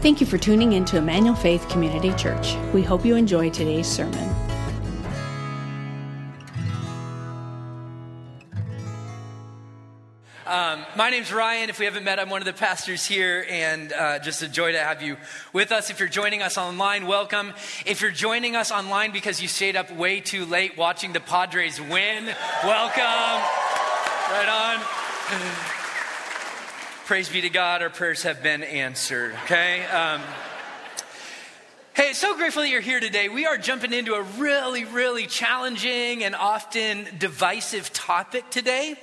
Thank you for tuning in to Emmanuel Faith Community Church. We hope you enjoy today's sermon. Um, my name's Ryan. If we haven't met, I'm one of the pastors here, and uh, just a joy to have you with us. If you're joining us online, welcome. If you're joining us online because you stayed up way too late watching the Padres win, welcome. Right on. Praise be to God, our prayers have been answered, okay? Um, Hey, so grateful that you're here today. We are jumping into a really, really challenging and often divisive topic today.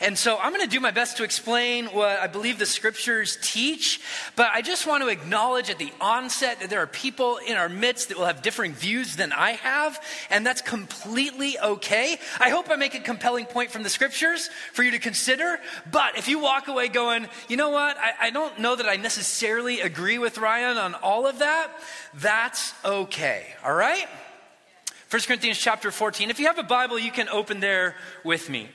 And so I'm going to do my best to explain what I believe the scriptures teach. But I just want to acknowledge at the onset that there are people in our midst that will have differing views than I have. And that's completely okay. I hope I make a compelling point from the scriptures for you to consider. But if you walk away going, you know what? I, I don't know that I necessarily agree with Ryan on all of that. that that's okay, all right? 1 Corinthians chapter 14. If you have a Bible, you can open there with me.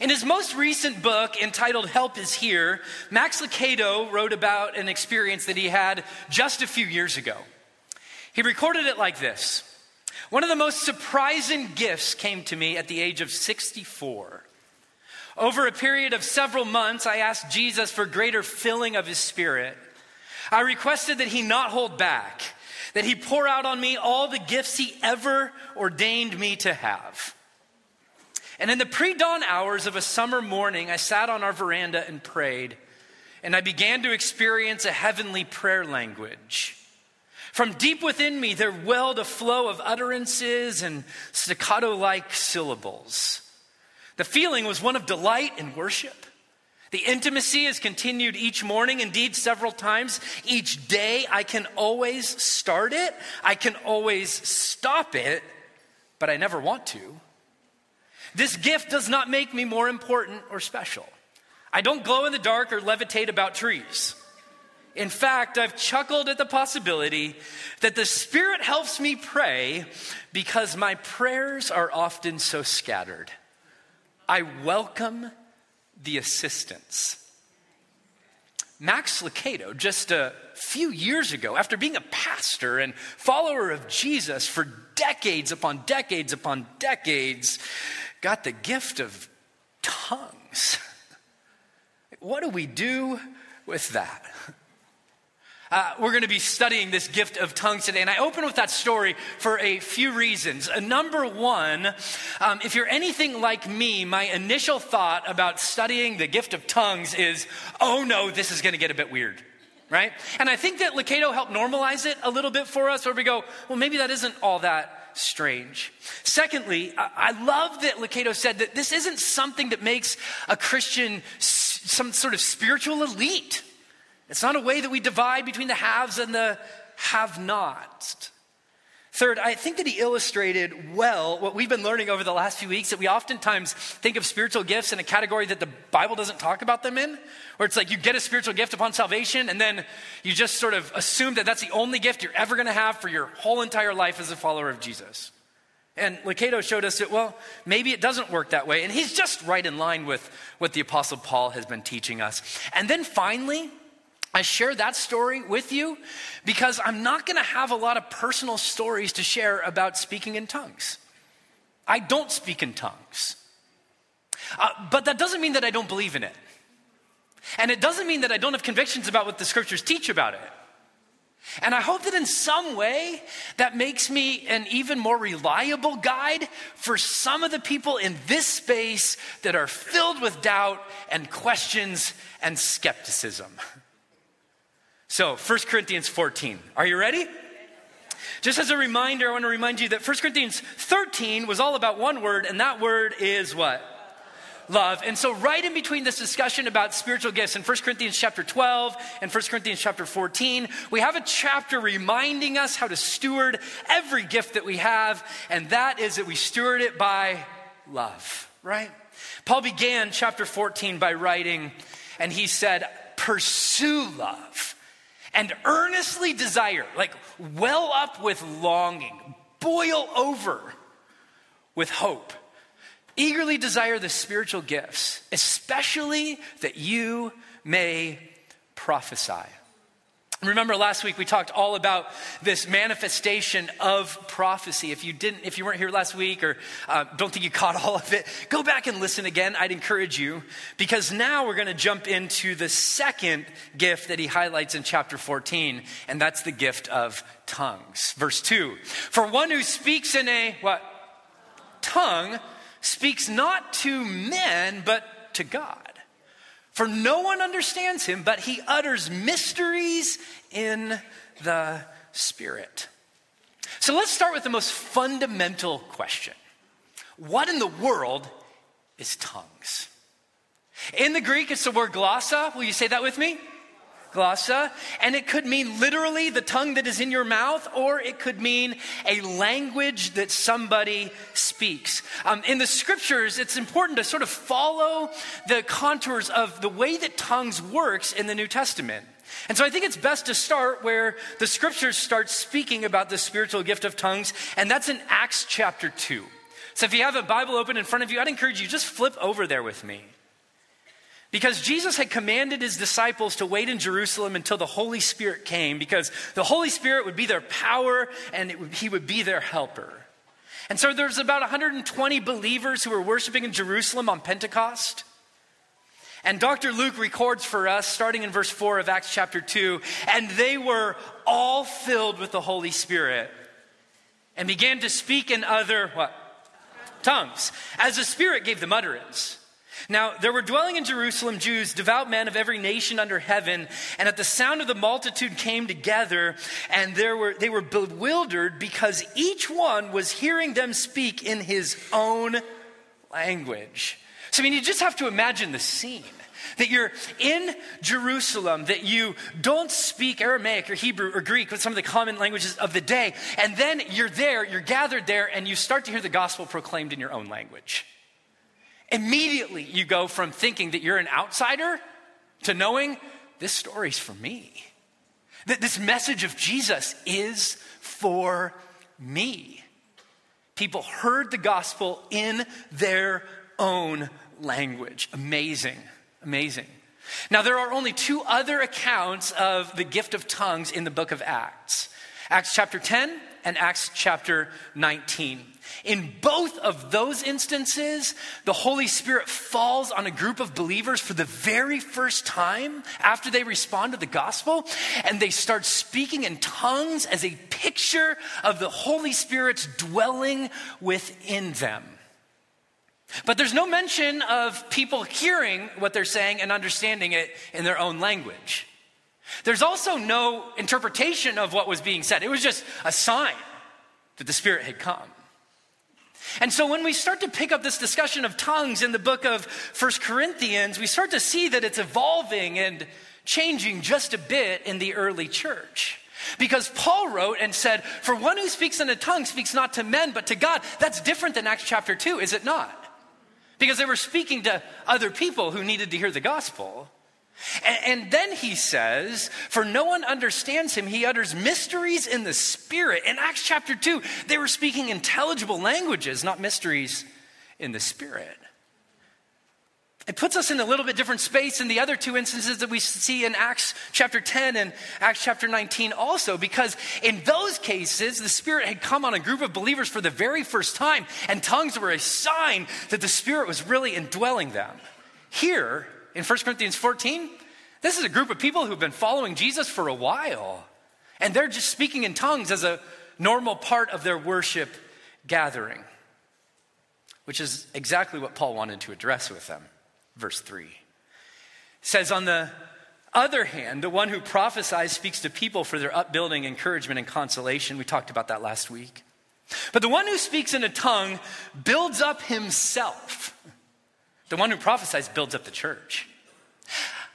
In his most recent book entitled Help is Here, Max Lucado wrote about an experience that he had just a few years ago. He recorded it like this One of the most surprising gifts came to me at the age of 64. Over a period of several months, I asked Jesus for greater filling of his spirit. I requested that he not hold back, that he pour out on me all the gifts he ever ordained me to have. And in the pre dawn hours of a summer morning, I sat on our veranda and prayed, and I began to experience a heavenly prayer language. From deep within me, there welled a flow of utterances and staccato like syllables. The feeling was one of delight and worship. The intimacy is continued each morning, indeed, several times each day. I can always start it, I can always stop it, but I never want to. This gift does not make me more important or special. I don't glow in the dark or levitate about trees. In fact, I've chuckled at the possibility that the Spirit helps me pray because my prayers are often so scattered. I welcome the assistance. Max Lucado, just a few years ago, after being a pastor and follower of Jesus for decades upon decades upon decades, got the gift of tongues. What do we do with that? Uh, we're going to be studying this gift of tongues today. And I open with that story for a few reasons. Uh, number one, um, if you're anything like me, my initial thought about studying the gift of tongues is, oh no, this is going to get a bit weird right? And I think that Lucado helped normalize it a little bit for us, where we go, well, maybe that isn't all that strange. Secondly, I love that Lucado said that this isn't something that makes a Christian some sort of spiritual elite. It's not a way that we divide between the haves and the have nots. Third, I think that he illustrated well what we've been learning over the last few weeks that we oftentimes think of spiritual gifts in a category that the Bible doesn't talk about them in, where it's like you get a spiritual gift upon salvation and then you just sort of assume that that's the only gift you're ever going to have for your whole entire life as a follower of Jesus. And Lucado showed us that, well, maybe it doesn't work that way. And he's just right in line with what the Apostle Paul has been teaching us. And then finally, I share that story with you because I'm not going to have a lot of personal stories to share about speaking in tongues. I don't speak in tongues. Uh, but that doesn't mean that I don't believe in it. And it doesn't mean that I don't have convictions about what the scriptures teach about it. And I hope that in some way that makes me an even more reliable guide for some of the people in this space that are filled with doubt and questions and skepticism. So, 1 Corinthians 14. Are you ready? Just as a reminder, I want to remind you that 1 Corinthians 13 was all about one word, and that word is what? Love. And so, right in between this discussion about spiritual gifts in 1 Corinthians chapter 12 and 1 Corinthians chapter 14, we have a chapter reminding us how to steward every gift that we have, and that is that we steward it by love, right? Paul began chapter 14 by writing, and he said, Pursue love and earnestly desire, like well up with longing, boil over with hope. Eagerly desire the spiritual gifts, especially that you may prophesy. Remember last week we talked all about this manifestation of prophecy. If you didn't, if you weren't here last week or uh, don't think you caught all of it, go back and listen again. I'd encourage you because now we're going to jump into the second gift that he highlights in chapter 14, and that's the gift of tongues. Verse 2. For one who speaks in a what? Tongue speaks not to men, but to God. For no one understands him, but he utters mysteries in the Spirit. So let's start with the most fundamental question What in the world is tongues? In the Greek, it's the word glossa. Will you say that with me? Glossa, and it could mean literally the tongue that is in your mouth, or it could mean a language that somebody speaks. Um, in the scriptures, it's important to sort of follow the contours of the way that tongues works in the New Testament. And so I think it's best to start where the scriptures start speaking about the spiritual gift of tongues, and that's in Acts chapter 2. So if you have a Bible open in front of you, I'd encourage you just flip over there with me. Because Jesus had commanded his disciples to wait in Jerusalem until the Holy Spirit came, because the Holy Spirit would be their power and would, he would be their helper. And so there's about 120 believers who were worshiping in Jerusalem on Pentecost. And Dr. Luke records for us, starting in verse 4 of Acts chapter 2, and they were all filled with the Holy Spirit and began to speak in other what? Tongues, as the Spirit gave them utterance. Now, there were dwelling in Jerusalem Jews, devout men of every nation under heaven, and at the sound of the multitude came together, and there were, they were bewildered because each one was hearing them speak in his own language. So, I mean, you just have to imagine the scene. That you're in Jerusalem, that you don't speak Aramaic or Hebrew or Greek, with some of the common languages of the day, and then you're there, you're gathered there, and you start to hear the gospel proclaimed in your own language. Immediately, you go from thinking that you're an outsider to knowing this story's for me. That this message of Jesus is for me. People heard the gospel in their own language. Amazing, amazing. Now, there are only two other accounts of the gift of tongues in the book of Acts Acts chapter 10 and Acts chapter 19. In both of those instances, the Holy Spirit falls on a group of believers for the very first time after they respond to the gospel, and they start speaking in tongues as a picture of the Holy Spirit's dwelling within them. But there's no mention of people hearing what they're saying and understanding it in their own language. There's also no interpretation of what was being said. It was just a sign that the Spirit had come. And so when we start to pick up this discussion of tongues in the book of First Corinthians, we start to see that it's evolving and changing just a bit in the early church. Because Paul wrote and said, For one who speaks in a tongue speaks not to men, but to God. That's different than Acts chapter 2, is it not? Because they were speaking to other people who needed to hear the gospel. And, and, then he says, For no one understands him. He utters mysteries in the spirit. In Acts chapter 2, they were speaking intelligible languages, not mysteries in the spirit. It puts us in a little bit different space in the other two instances that we see in Acts chapter 10 and Acts chapter 19 also, because in those cases, the Spirit had come on a group of believers for the very first time, and tongues were a sign that the Spirit was really indwelling them. Here, in 1 Corinthians 14, this is a group of people who've been following Jesus for a while. And they're just speaking in tongues as a normal part of their worship gathering, which is exactly what Paul wanted to address with them. Verse 3 says, On the other hand, the one who prophesies speaks to people for their upbuilding, encouragement, and consolation. We talked about that last week. But the one who speaks in a tongue builds up himself. The one who prophesies builds up the church.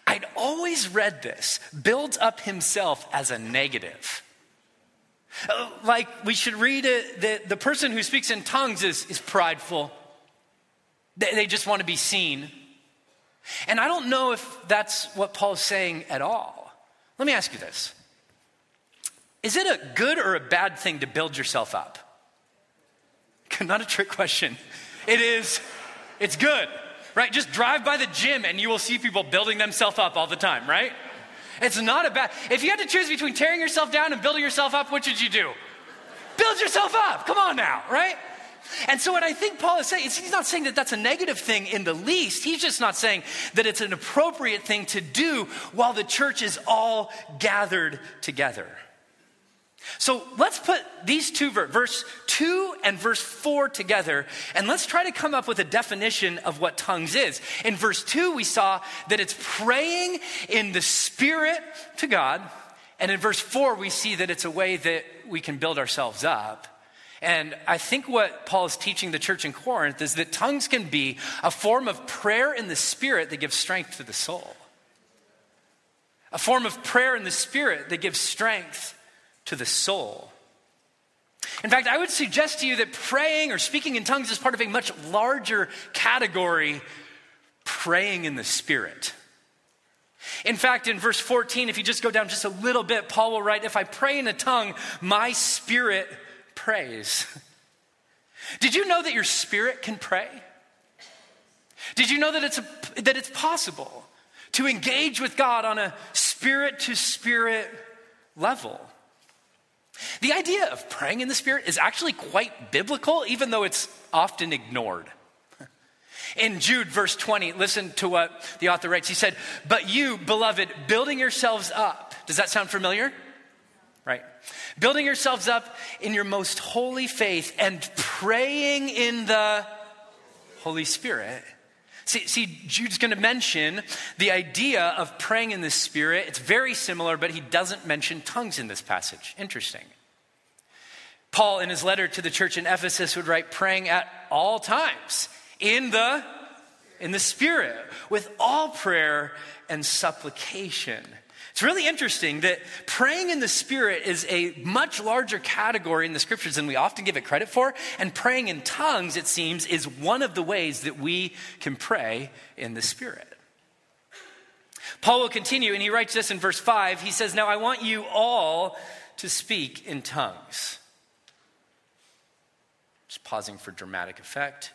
I'd always read this, builds up himself as a negative. Uh, like we should read it that the person who speaks in tongues is, is prideful. They, they just want to be seen. And I don't know if that's what Paul's saying at all. Let me ask you this Is it a good or a bad thing to build yourself up? Not a trick question. It is, it's good right? Just drive by the gym and you will see people building themselves up all the time, right? It's not a bad. If you had to choose between tearing yourself down and building yourself up, what should you do? Build yourself up. Come on now, right? And so, what I think Paul is saying is he's not saying that that's a negative thing in the least. He's just not saying that it's an appropriate thing to do while the church is all gathered together. So let's put these two verse, verse 2 and verse 4 together, and let's try to come up with a definition of what tongues is. In verse 2, we saw that it's praying in the Spirit to God. And in verse 4, we see that it's a way that we can build ourselves up. And I think what Paul is teaching the church in Corinth is that tongues can be a form of prayer in the Spirit that gives strength to the soul. A form of prayer in the Spirit that gives strength to the soul. In fact, I would suggest to you that praying or speaking in tongues is part of a much larger category praying in the Spirit. In fact, in verse 14, if you just go down just a little bit, Paul will write, If I pray in a tongue, my spirit prays. Did you know that your spirit can pray? Did you know that it's, a, that it's possible to engage with God on a spirit to spirit level? The idea of praying in the Spirit is actually quite biblical, even though it's often ignored. In Jude, verse 20, listen to what the author writes. He said, But you, beloved, building yourselves up. Does that sound familiar? Right. Building yourselves up in your most holy faith and praying in the Holy Spirit. See, see, Jude's going to mention the idea of praying in the Spirit. It's very similar, but he doesn't mention tongues in this passage. Interesting. Paul, in his letter to the church in Ephesus, would write, praying at all times in the in the spirit with all prayer and supplication it's really interesting that praying in the Spirit is a much larger category in the scriptures than we often give it credit for. And praying in tongues, it seems, is one of the ways that we can pray in the Spirit. Paul will continue, and he writes this in verse 5. He says, Now I want you all to speak in tongues. Just pausing for dramatic effect.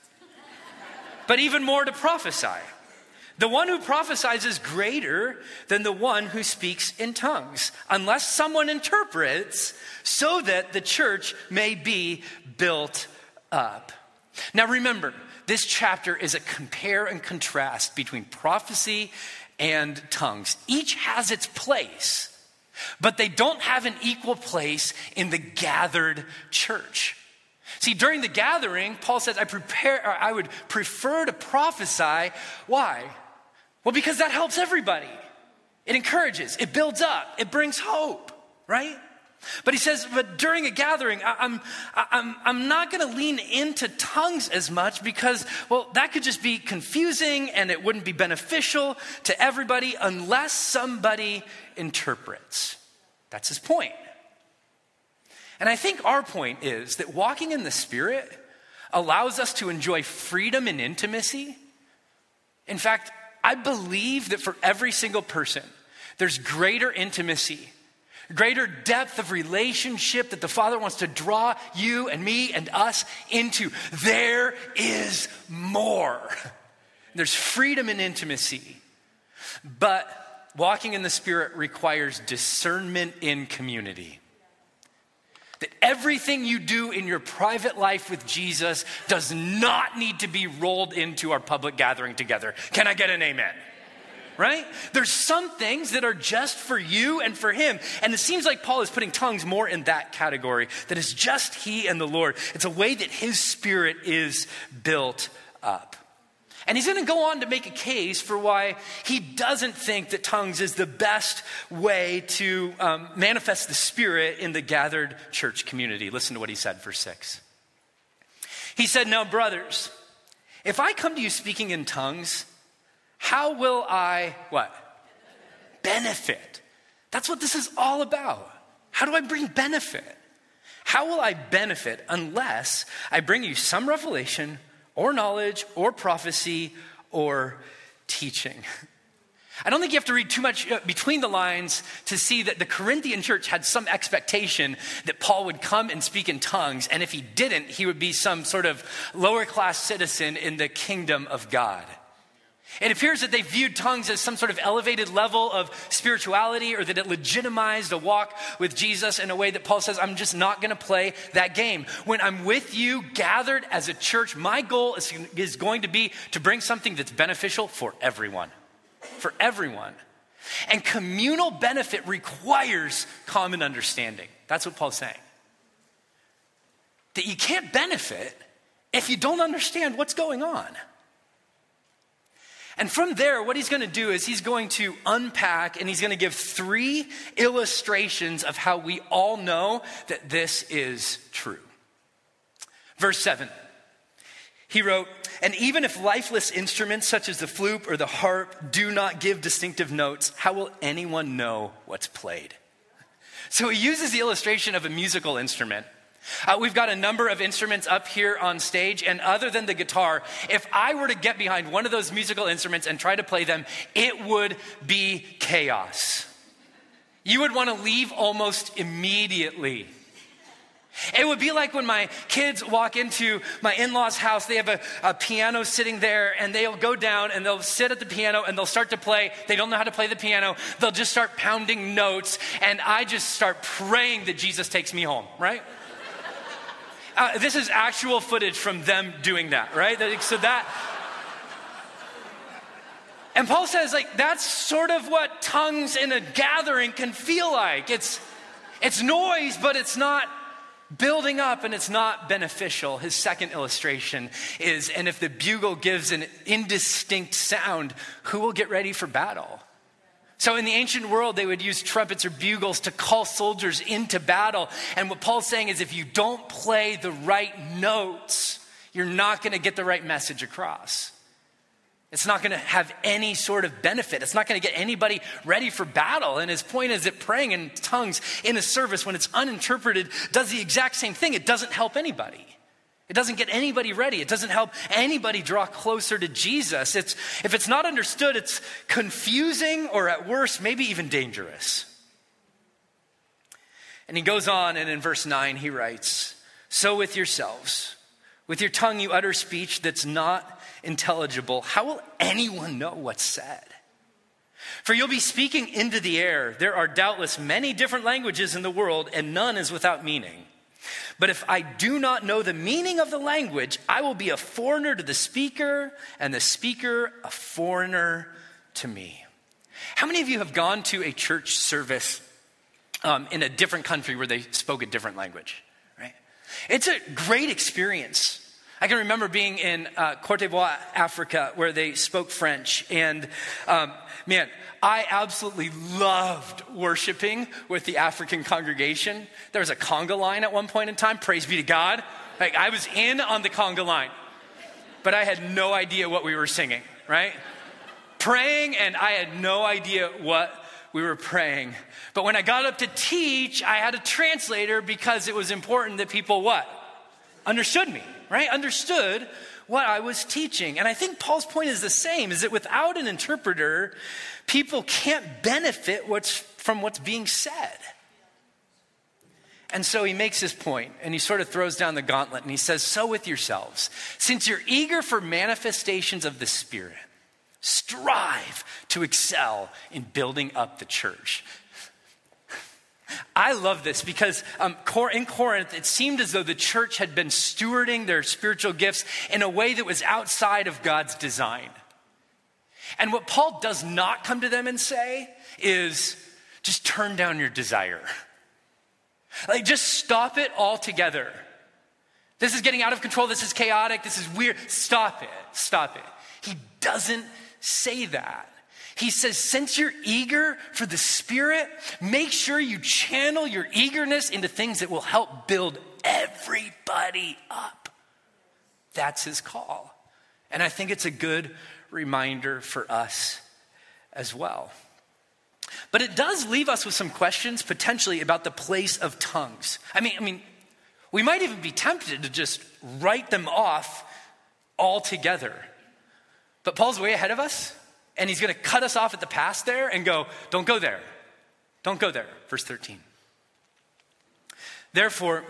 but even more to prophesy. The one who prophesies is greater than the one who speaks in tongues, unless someone interprets, so that the church may be built up. Now remember, this chapter is a compare and contrast between prophecy and tongues. Each has its place, but they don't have an equal place in the gathered church. See, during the gathering, Paul says, I prepare I would prefer to prophesy. Why? Well, because that helps everybody. It encourages, it builds up, it brings hope, right? But he says, but during a gathering, I'm, I'm, I'm not going to lean into tongues as much because, well, that could just be confusing and it wouldn't be beneficial to everybody unless somebody interprets. That's his point. And I think our point is that walking in the Spirit allows us to enjoy freedom and intimacy. In fact, I believe that for every single person, there's greater intimacy, greater depth of relationship that the Father wants to draw you and me and us into. There is more. There's freedom and intimacy. But walking in the Spirit requires discernment in community that everything you do in your private life with Jesus does not need to be rolled into our public gathering together. Can I get an amen? Right? There's some things that are just for you and for him. And it seems like Paul is putting tongues more in that category, that is just he and the Lord. It's a way that his spirit is built up. And he's going to go on to make a case for why he doesn't think that tongues is the best way to um, manifest the Spirit in the gathered church community. Listen to what he said, verse 6. He said, Now, brothers, if I come to you speaking in tongues, how will I, what? Benefit. That's what this is all about. How do I bring benefit? How will I benefit unless I bring you some revelation? Or knowledge or prophecy or teaching. I don't think you have to read too much uh, between the lines to see that the Corinthian church had some expectation that Paul would come and speak in tongues, and if he didn't, he would be some sort of lower class citizen in the kingdom of God. It appears that they viewed tongues as some sort of elevated level of spirituality or that it legitimized a walk with Jesus in a way that Paul says, I'm just not going to play that game. When I'm with you, gathered as a church, my goal is, is going to be to bring something that's beneficial for everyone. For everyone. And communal benefit requires common understanding. That's what Paul's saying. That you can't benefit if you don't understand what's going on. And from there, what he's going to do is he's going to unpack and he's going to give three illustrations of how we all know that this is true. Verse 7. He wrote, And even if lifeless instruments such as the flute or the harp do not give distinctive notes, how will anyone know what's played? So he uses the illustration of a musical instrument. Uh, we've got a number of instruments up here on stage, and other than the guitar, if I were to get behind one of those musical instruments and try to play them, it would be chaos. You would want to leave almost immediately. It would be like when my kids walk into my in law's house, they have a, a, piano sitting there, and they'll go down and they'll sit at the piano and they'll start to play. They don't know how to play the piano. They'll just start pounding notes, and I just start praying that Jesus takes me home, right? Uh, this is actual footage from them doing that, right? So that. And Paul says, like, that's sort of what tongues in a gathering can feel like. It's, it's noise, but it's not building up and it's not beneficial. His second illustration is, and if the bugle gives an indistinct sound, who will get ready for battle? So, in the ancient world, they would use trumpets or bugles to call soldiers into battle. And what Paul's saying is if you don't play the right notes, you're not going to get the right message across. It's not going to have any sort of benefit. It's not going to get anybody ready for battle. And his point is that praying in tongues in a service, when it's uninterpreted, does the exact same thing. It doesn't help anybody. It doesn't get anybody ready. It doesn't help anybody draw closer to Jesus. It's, if it's not understood, it's confusing or at worst, maybe even dangerous. And he goes on, and in verse 9, he writes So with yourselves, with your tongue you utter speech that's not intelligible. How will anyone know what's said? For you'll be speaking into the air. There are doubtless many different languages in the world, and none is without meaning. But if I do not know the meaning of the language, I will be a foreigner to the speaker, and the speaker a foreigner to me. How many of you have gone to a church service um, in a different country where they spoke a different language? Right? It's a great experience. I can remember being in uh, Cote d'Ivoire, Africa, where they spoke French, and um, man, I absolutely loved worshiping with the African congregation. There was a conga line at one point in time, praise be to God. Like I was in on the conga line, but I had no idea what we were singing, right? Praying, and I had no idea what we were praying. But when I got up to teach, I had a translator because it was important that people what? Understood me, right? Understood what I was teaching. And I think Paul's point is the same is that without an interpreter, people can't benefit what's, from what's being said. And so he makes his point and he sort of throws down the gauntlet and he says, So with yourselves, since you're eager for manifestations of the Spirit, strive to excel in building up the church. I love this because um, in Corinth, it seemed as though the church had been stewarding their spiritual gifts in a way that was outside of God's design. And what Paul does not come to them and say is just turn down your desire. Like, just stop it altogether. This is getting out of control. This is chaotic. This is weird. Stop it. Stop it. He doesn't say that. He says, since you're eager for the Spirit, make sure you channel your eagerness into things that will help build everybody up. That's his call. And I think it's a good reminder for us as well. But it does leave us with some questions potentially about the place of tongues. I mean, I mean, we might even be tempted to just write them off altogether. But Paul's way ahead of us and he's going to cut us off at the pass there and go, don't go there. Don't go there. Verse 13. Therefore,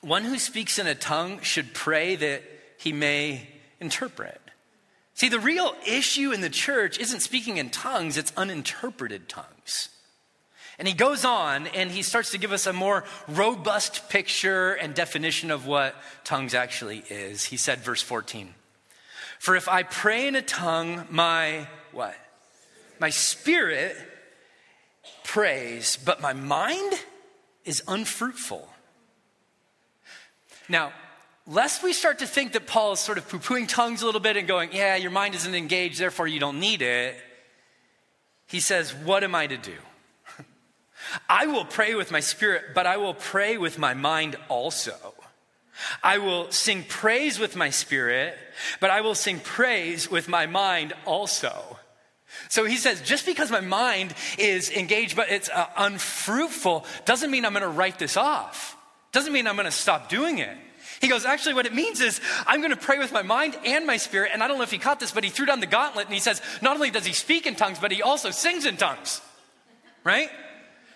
one who speaks in a tongue should pray that he may interpret. See, the real issue in the church isn't speaking in tongues, it's uninterpreted tongues. And he goes on and he starts to give us a more robust picture and definition of what tongues actually is. He said, verse 14, For if I pray in a tongue, my what? My spirit prays, but my mind is unfruitful. Now, lest we start to think that Paul is sort of poo pooing tongues a little bit and going, yeah, your mind isn't engaged, therefore you don't need it, he says, What am I to do? I will pray with my spirit, but I will pray with my mind also. I will sing praise with my spirit, but I will sing praise with my mind also. So he says, just because my mind is engaged, but it's uh, unfruitful, doesn't mean I'm going to write this off. Doesn't mean I'm going to stop doing it. He goes, actually, what it means is I'm going to pray with my mind and my spirit. And I don't know if he caught this, but he threw down the gauntlet and he says, not only does he speak in tongues, but he also sings in tongues. Right?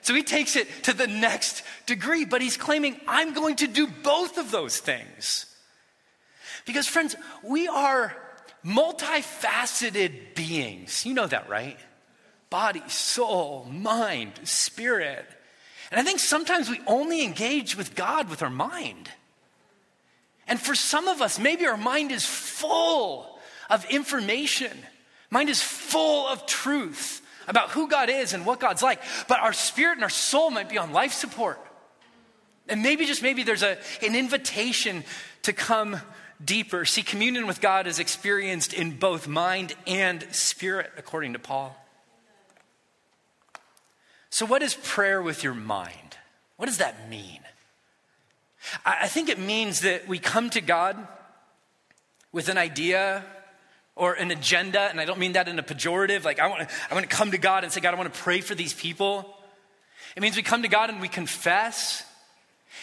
So he takes it to the next degree, but he's claiming, I'm going to do both of those things. Because, friends, we are multifaceted beings. You know that, right? Body, soul, mind, spirit. And I think sometimes we only engage with God with our mind. And for some of us, maybe our mind is full of information, mind is full of truth about who God is and what God's like, but our spirit and our soul might be on life support. And maybe, just maybe, there's a, an invitation to come deeper. See, communion with God is experienced in both mind and spirit, according to Paul. So, what is prayer with your mind? What does that mean? I think it means that we come to God with an idea or an agenda, and I don't mean that in a pejorative, like I want to, I want to come to God and say, God, I want to pray for these people. It means we come to God and we confess.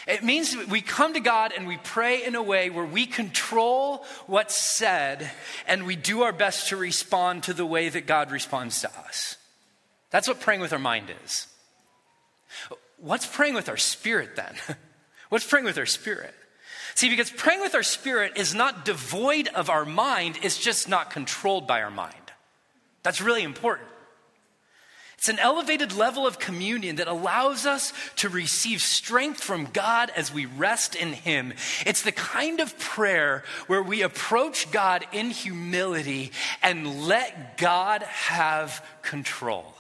It means we come to God and we pray in a way where we control what's said and we do our best to respond to the way that God responds to us. That's what praying with our mind is. What's praying with our spirit then? What's praying with our spirit? See, because praying with our spirit is not devoid of our mind, it's just not controlled by our mind. That's really important. It's an elevated level of communion that allows us to receive strength from God as we rest in Him. It's the kind of prayer where we approach God in humility and let God have control.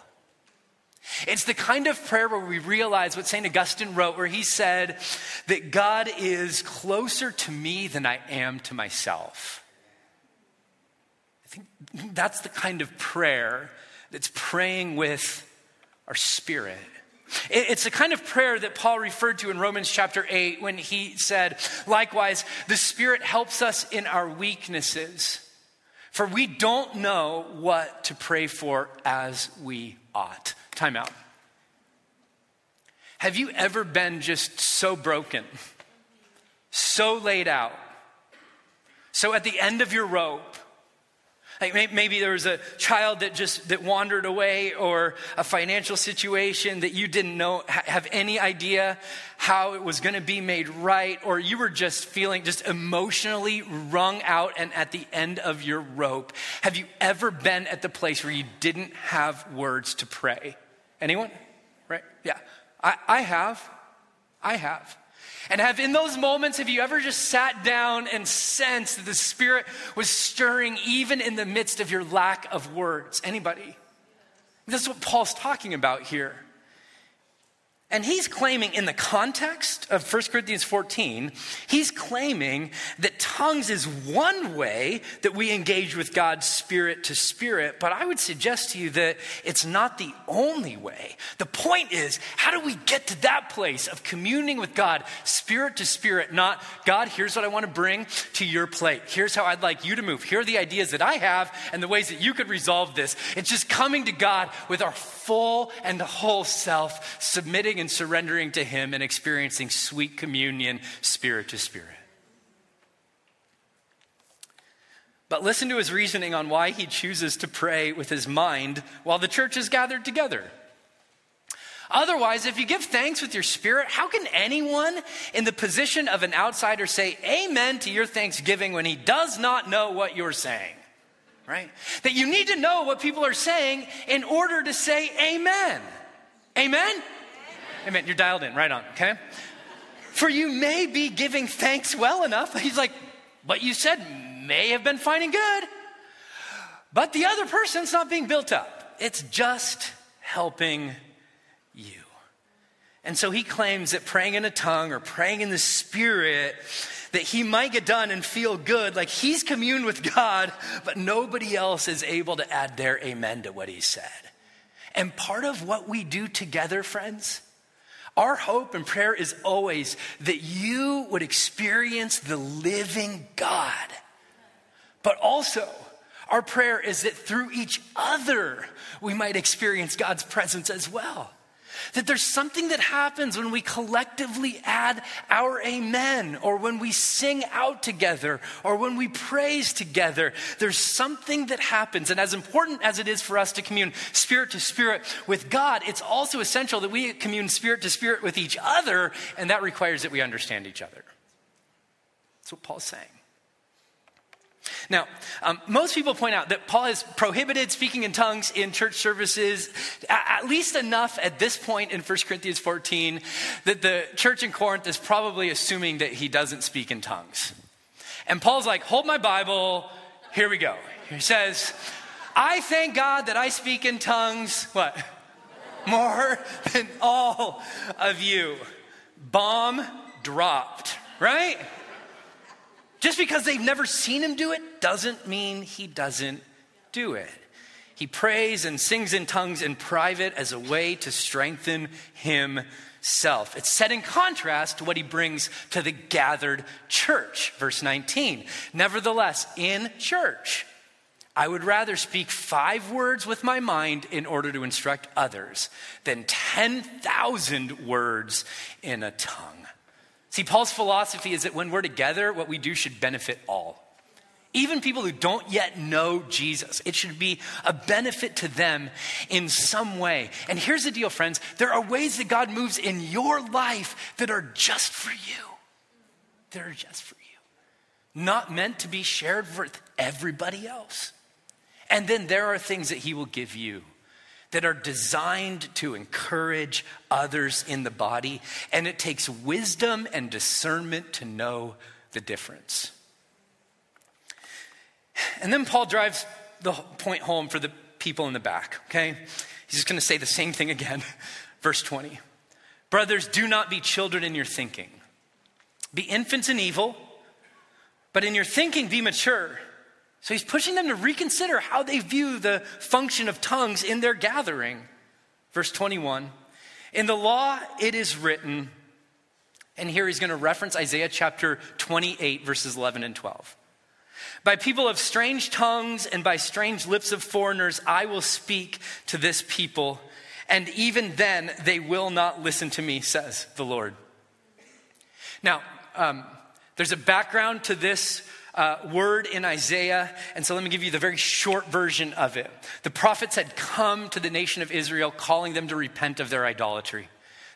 It's the kind of prayer where we realize what St. Augustine wrote, where he said that God is closer to me than I am to myself. I think that's the kind of prayer that's praying with our spirit. It's the kind of prayer that Paul referred to in Romans chapter 8 when he said, Likewise, the Spirit helps us in our weaknesses, for we don't know what to pray for as we ought. Time out. Have you ever been just so broken, so laid out, so at the end of your rope? Like maybe there was a child that just that wandered away, or a financial situation that you didn't know have any idea how it was going to be made right, or you were just feeling just emotionally wrung out and at the end of your rope. Have you ever been at the place where you didn't have words to pray? Anyone? Right? Yeah. I, I have. I have. And have in those moments, have you ever just sat down and sensed that the Spirit was stirring even in the midst of your lack of words? Anybody? This is what Paul's talking about here. And he's claiming, in the context of 1 Corinthians 14, he's claiming that tongues is one way that we engage with God spirit to spirit, but I would suggest to you that it's not the only way. The point is, how do we get to that place of communing with God spirit to spirit? Not, God, here's what I want to bring to your plate. Here's how I'd like you to move. Here are the ideas that I have and the ways that you could resolve this. It's just coming to God with our full and whole self, submitting and surrendering to Him and experiencing sweet communion, spirit to spirit. But listen to his reasoning on why he chooses to pray with his mind while the church is gathered together. Otherwise, if you give thanks with your spirit, how can anyone in the position of an outsider say amen to your thanksgiving when he does not know what you're saying? right? That you need to know what people are saying in order to say amen. Amen? Amen. You're dialed in, right on, okay? For you may be giving thanks well enough. He's like, what you said may have been fine and good, but the other person's not being built up. It's just helping you. And so he claims that praying in a tongue or praying in the Spirit, that he might get done and feel good, like he's communed with God, but nobody else is able to add their amen to what he said. And part of what we do together, friends, our hope and prayer is always that you would experience the living God. But also, our prayer is that through each other, we might experience God's presence as well. That there's something that happens when we collectively add our amen, or when we sing out together, or when we praise together. There's something that happens. And as important as it is for us to commune spirit to spirit with God, it's also essential that we commune spirit to spirit with each other, and that requires that we understand each other. That's what Paul's saying. Now, um, most people point out that Paul has prohibited speaking in tongues in church services, at least enough at this point in 1 Corinthians 14 that the church in Corinth is probably assuming that he doesn't speak in tongues. And Paul's like, hold my Bible, here we go. He says, I thank God that I speak in tongues, what? More than all of you. Bomb dropped, right? Just because they've never seen him do it doesn't mean he doesn't do it. He prays and sings in tongues in private as a way to strengthen himself. It's set in contrast to what he brings to the gathered church. Verse 19. Nevertheless, in church, I would rather speak five words with my mind in order to instruct others than 10,000 words in a tongue. See, Paul's philosophy is that when we're together, what we do should benefit all. Even people who don't yet know Jesus, it should be a benefit to them in some way. And here's the deal, friends there are ways that God moves in your life that are just for you. That are just for you, not meant to be shared with everybody else. And then there are things that He will give you that are designed to encourage others in the body, and it takes wisdom and discernment to know the difference. And then Paul drives the point home for the people in the back, okay? He's just gonna say the same thing again. Verse 20. Brothers, do not be children in your thinking. Be infants in evil, but in your thinking be mature. So he's pushing them to reconsider how they view the function of tongues in their gathering. Verse 21 In the law it is written, and here he's going to reference Isaiah chapter 28, verses 11 and 12. By people of strange tongues and by strange lips of foreigners, I will speak to this people, and even then they will not listen to me, says the Lord. Now, um, there's a background to this uh, word in Isaiah. And so let me give you the very short version of it. The prophets had come to the nation of Israel, calling them to repent of their idolatry.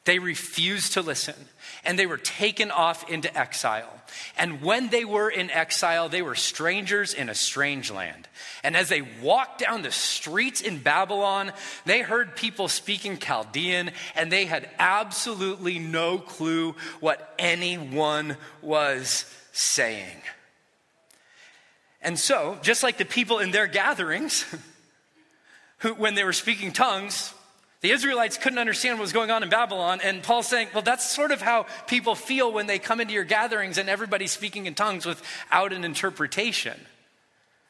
They refused to listen, and they were taken off into exile. And when they were in exile, they were strangers in a strange land. And as they walked down the streets in Babylon, they heard people speaking Chaldean, and they had absolutely no clue what anyone was saying. And so, just like the people in their gatherings, who, when they were speaking tongues, the Israelites couldn't understand what was going on in Babylon. And Paul's saying, well, that's sort of how people feel when they come into your gatherings and everybody's speaking in tongues without an interpretation.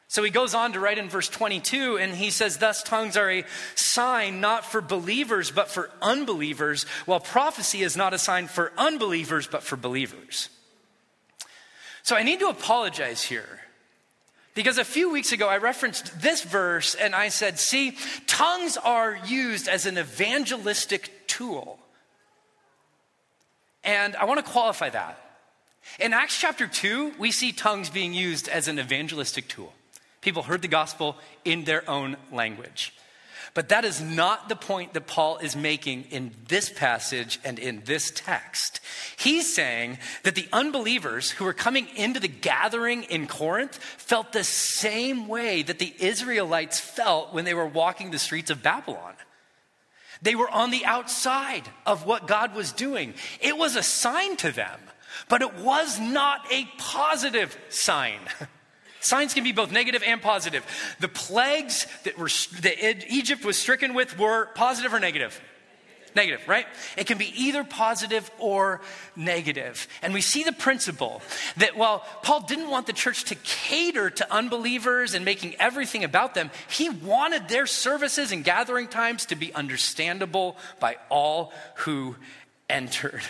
So he goes on to write in verse 22, and he says, Thus tongues are a sign not for believers, but for unbelievers, while prophecy is not a sign for unbelievers, but for believers. So I need to apologize here because a few weeks ago, I referenced this verse and I said, see, tongues are used as an evangelistic tool. And I want to qualify that. In Acts chapter 2, we see tongues being used as an evangelistic tool. People heard the gospel in their own language. But that is not the point that Paul is making in this passage and in this text. He's saying that the unbelievers who were coming into the gathering in Corinth felt the same way that the Israelites felt when they were walking the streets of Babylon. They were on the outside of what God was doing. It was a sign to them, but it was not a positive sign. Signs can be both negative and positive. The plagues that, were, that Egypt was stricken with were positive or negative? Negative, right? It can be either positive or negative. And we see the principle that while Paul didn't want the church to cater to unbelievers and making everything about them, he wanted their services and gathering times to be understandable by all who entered.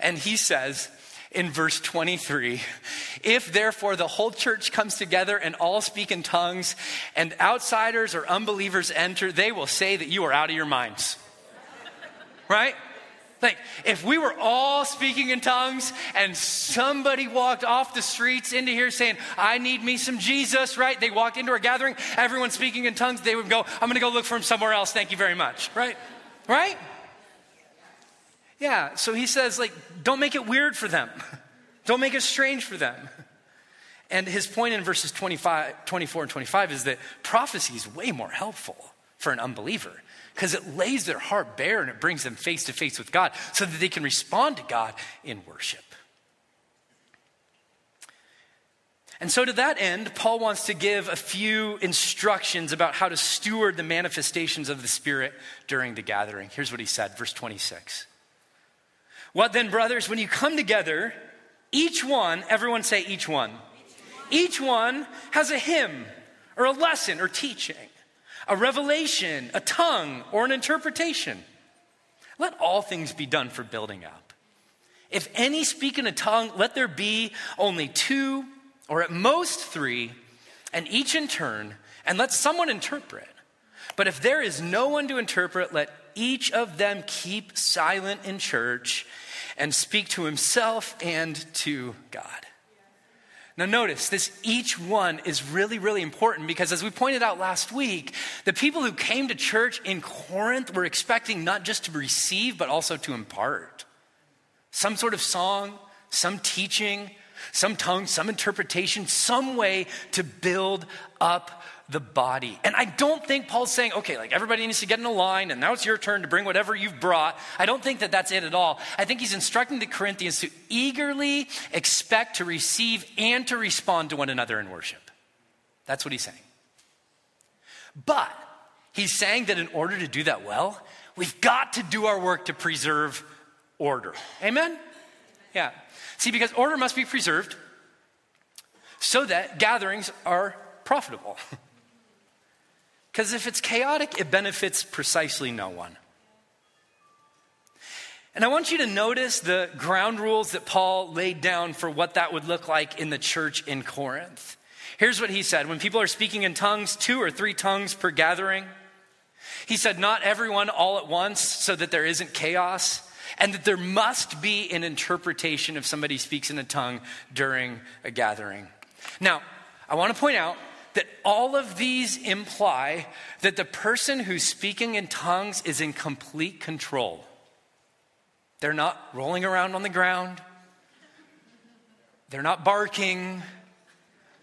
And he says, in verse 23 If therefore the whole church comes together and all speak in tongues, and outsiders or unbelievers enter, they will say that you are out of your minds. Right? Like, if we were all speaking in tongues and somebody walked off the streets into here saying, I need me some Jesus, right? They walked into our gathering, everyone speaking in tongues, they would go, I'm to go look for him somewhere else. Thank you very much, right? Right? Yeah, so he says, like, don't make it weird for them. Don't make it strange for them. And his point in verses 25, 24 and 25 is that prophecy is way more helpful for an unbeliever because it lays their heart bare and it brings them face to face with God so that they can respond to God in worship. And so, to that end, Paul wants to give a few instructions about how to steward the manifestations of the Spirit during the gathering. Here's what he said, verse 26. What then, brothers, when you come together, each one, everyone say each one. Each one has a hymn or a lesson or teaching, a revelation, a tongue, or an interpretation. Let all things be done for building up. If any speak in a tongue, let there be only two or at most three, and each in turn, and let someone interpret. But if there is no one to interpret, let each of them keep silent in church and speak to himself and to God. Now, notice this each one is really, really important because, as we pointed out last week, the people who came to church in Corinth were expecting not just to receive, but also to impart. Some sort of song, some teaching, some tongue, some interpretation, some way to build up the body. And I don't think Paul's saying, okay, like everybody needs to get in a line and now it's your turn to bring whatever you've brought. I don't think that that's it at all. I think he's instructing the Corinthians to eagerly expect to receive and to respond to one another in worship. That's what he's saying. But he's saying that in order to do that well, we've got to do our work to preserve order. Amen? Yeah. See, because order must be preserved so that gatherings are profitable. Because if it's chaotic, it benefits precisely no one. And I want you to notice the ground rules that Paul laid down for what that would look like in the church in Corinth. Here's what he said When people are speaking in tongues, two or three tongues per gathering, he said, Not everyone all at once, so that there isn't chaos, and that there must be an interpretation if somebody speaks in a tongue during a gathering. Now, I want to point out that all of these imply that the person who's speaking in tongues is in complete control. They're not rolling around on the ground, they're not barking.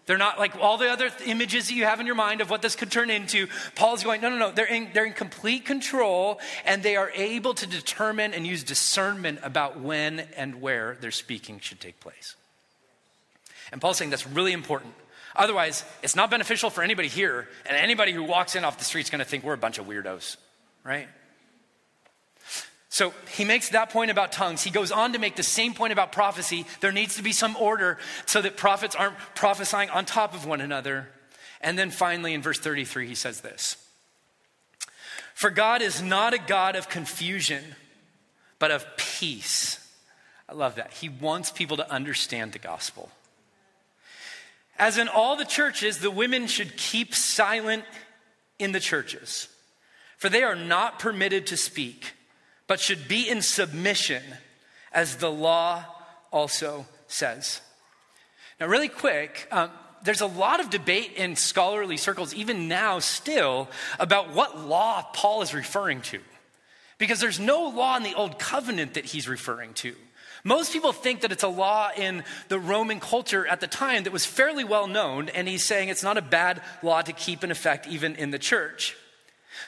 They're not like all the other th- images that you have in your mind of what this could turn into. Paul's going, no, no, no. They're in, they're in complete control and they are able to determine and use discernment about when and where their speaking should take place. And Paul's saying that's really important Otherwise, it's not beneficial for anybody here, and anybody who walks in off the street is going to think we're a bunch of weirdos, right? So he makes that point about tongues. He goes on to make the same point about prophecy. There needs to be some order so that prophets aren't prophesying on top of one another. And then finally, in verse 33, he says this For God is not a God of confusion, but of peace. I love that. He wants people to understand the gospel. As in all the churches, the women should keep silent in the churches, for they are not permitted to speak, but should be in submission, as the law also says. Now, really quick, um, there's a lot of debate in scholarly circles, even now still, about what law Paul is referring to. Because there's no law in the Old Covenant that he's referring to. Most people think that it's a law in the Roman culture at the time that was fairly well known, and he's saying it's not a bad law to keep in effect even in the church.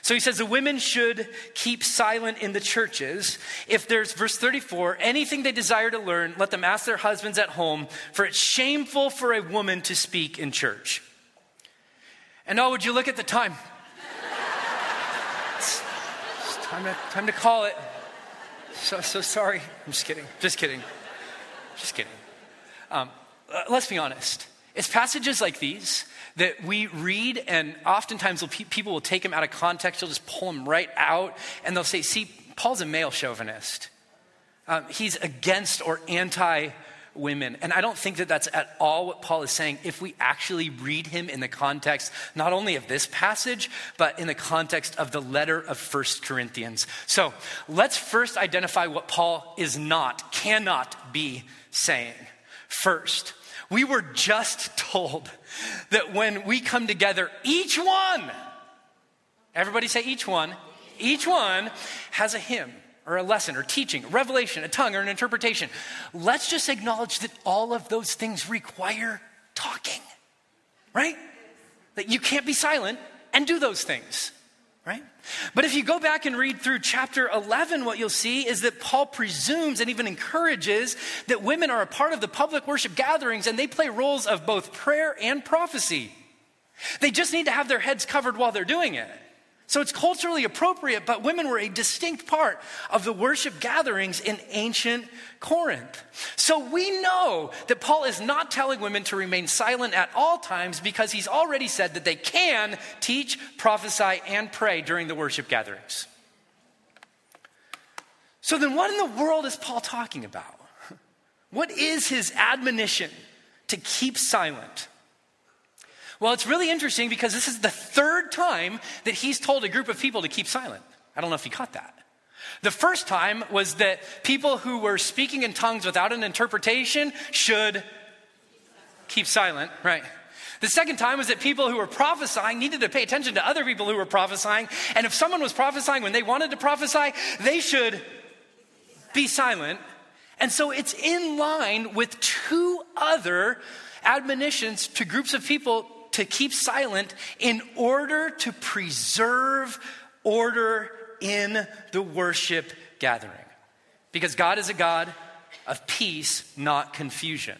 So he says the women should keep silent in the churches. If there's, verse 34, anything they desire to learn, let them ask their husbands at home, for it's shameful for a woman to speak in church. And oh, would you look at the time? it's, it's time, to, time to call it. So, so sorry. I'm just kidding. Just kidding. Just kidding. Um, uh, let's be honest. It's passages like these that we read, and oftentimes people will take them out of context. They'll just pull them right out, and they'll say, See, Paul's a male chauvinist. Um, he's against or anti women. And I don't think that that's at all what Paul is saying if we actually read him in the context not only of this passage, but in the context of the letter of First Corinthians. So let's first identify what Paul is not, cannot be saying. First, we were just told that when we come together, each one, everybody say each one, each one has a hymn or a lesson or teaching, revelation, a tongue, or an interpretation. Let's just acknowledge that all of those things require talking, right? That you can't be silent and do those things, right? But if you go back and read through chapter 11, what you'll see is that Paul presumes and even encourages that women are a part of the public worship gatherings and they play roles of both prayer and prophecy. They just need to have their heads covered while they're doing it. So it's culturally appropriate, but women were a distinct part of the worship gatherings in ancient Corinth. So we know that Paul is not telling women to remain silent at all times because he's already said that they can teach, prophesy, and pray during the worship gatherings. So then, what in the world is Paul talking about? What is his admonition to keep silent? Well, it's really interesting because this is the third time that he's told a group of people to keep silent. I don't know if you caught that. The first time was that people who were speaking in tongues without an interpretation should keep silent, right? The second time was that people who were prophesying needed to pay attention to other people who were prophesying. And if someone was prophesying when they wanted to prophesy, they should be silent. And so it's in line with two other admonitions to groups of people to keep silent in order to preserve order in the worship gathering. Because God is a God of peace, not confusion.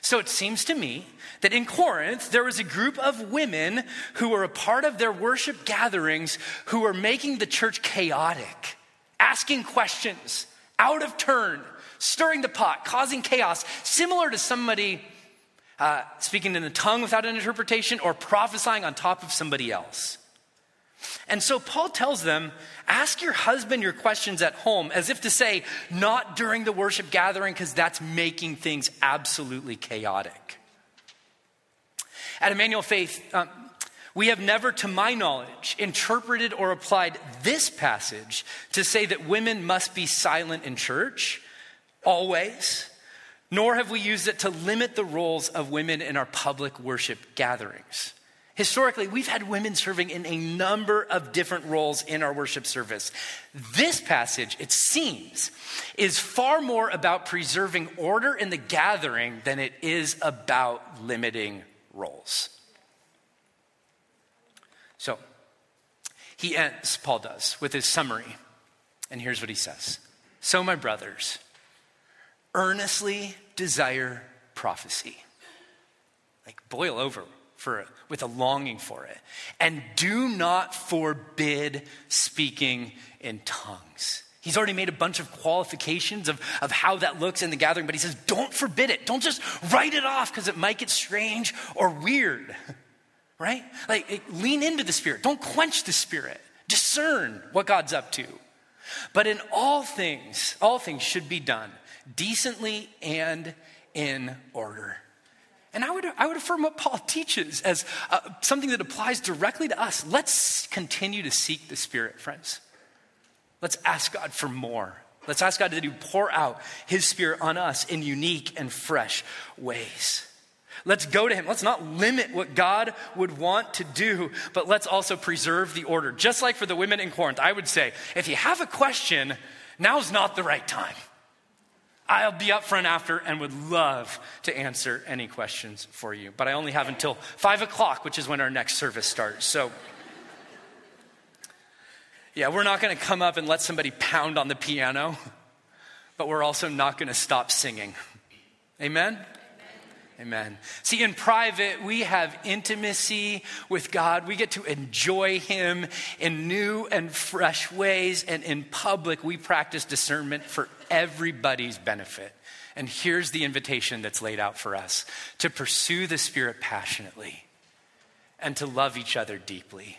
So it seems to me that in Corinth, there was a group of women who were a part of their worship gatherings who were making the church chaotic, asking questions, out of turn, stirring the pot, causing chaos, similar to somebody uh, speaking in a tongue without an interpretation, or prophesying on top of somebody else. And so Paul tells them, ask your husband your questions at home, as if to say, not during the worship gathering, because that's making things absolutely chaotic. At Emmanuel Faith, um, we have never, to my knowledge, interpreted or applied this passage to say that women must be silent in church always nor have we used it to limit the roles of women in our public worship gatherings. Historically, we've had women serving in a number of different roles in our worship service. This passage, it seems, is far more about preserving order in the gathering than it is about limiting roles. So, he ends, Paul does, with his summary. And here's what he says So, my brothers, earnestly desire prophecy. Like boil over for it with a longing for it. And do not forbid speaking in tongues. He's already made a bunch of qualifications of, of how that looks in the gathering, but he says, don't forbid it. Don't just write it off because it might get strange or weird, right? Like, lean into the Spirit. Don't quench the Spirit. Discern what God's up to. But in all things, all things should be done decently and in order. And I would, I would affirm what Paul teaches as uh, something that applies directly to us. Let's continue to seek the Spirit, friends. Let's ask God for more. Let's ask God to pour out His Spirit on us in unique and fresh ways. Let's go to him. Let's not limit what God would want to do, but let's also preserve the order. Just like for the women in Corinth, I would say if you have a question, now's not the right time. I'll be up front after and would love to answer any questions for you. But I only have until five o'clock, which is when our next service starts. So, yeah, we're not going to come up and let somebody pound on the piano, but we're also not going to stop singing. Amen? Amen. See, in private, we have intimacy with God. We get to enjoy Him in new and fresh ways. And in public, we practice discernment for everybody's benefit. And here's the invitation that's laid out for us to pursue the Spirit passionately and to love each other deeply.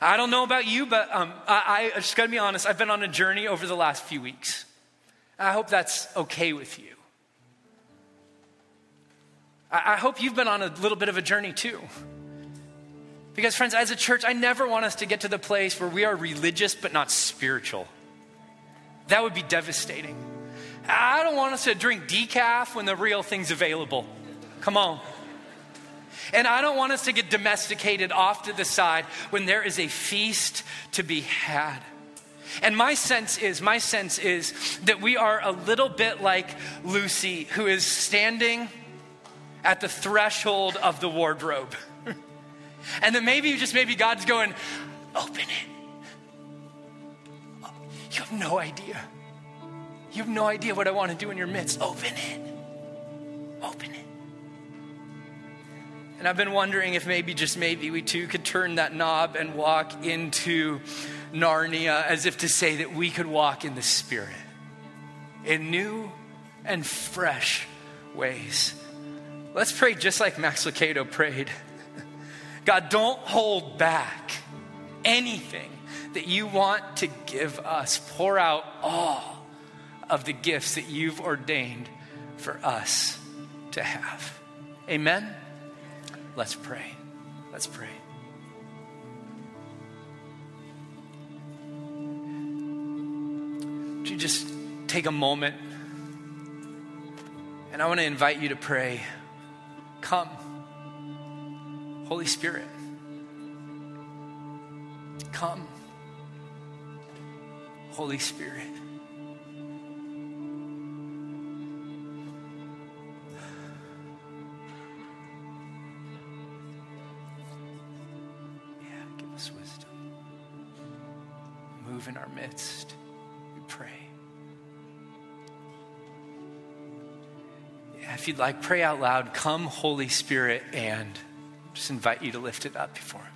I don't know about you, but um, I, I just gotta be honest, I've been on a journey over the last few weeks. I hope that's okay with you. I hope you've been on a little bit of a journey too. Because, friends, as a church, I never want us to get to the place where we are religious but not spiritual. That would be devastating. I don't want us to drink decaf when the real thing's available. Come on. And I don't want us to get domesticated off to the side when there is a feast to be had. And my sense is, my sense is that we are a little bit like Lucy, who is standing at the threshold of the wardrobe. and then maybe, just maybe God's going, open it. You have no idea. You have no idea what I want to do in your midst. Open it. Open it. And I've been wondering if maybe, just maybe, we too could turn that knob and walk into Narnia as if to say that we could walk in the Spirit in new and fresh ways. Let's pray just like Max Lucado prayed. God, don't hold back anything that you want to give us. Pour out all of the gifts that you've ordained for us to have. Amen? Let's pray. Let's pray. Would you just take a moment? And I want to invite you to pray. Come, Holy Spirit. Come, Holy Spirit. Yeah, give us wisdom. Move in our midst, if you'd like, pray out loud, Come, Holy Spirit, and just invite you to lift it up before Him.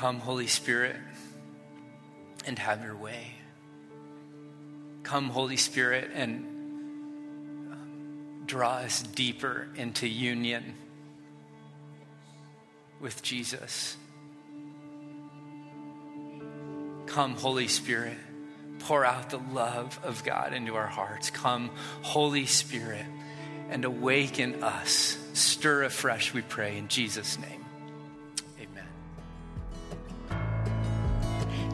Come, Holy Spirit, and have your way. Come, Holy Spirit, and um, draw us deeper into union with Jesus. Come, Holy Spirit, pour out the love of God into our hearts. Come, Holy Spirit, and awaken us. Stir afresh, we pray, in Jesus' name.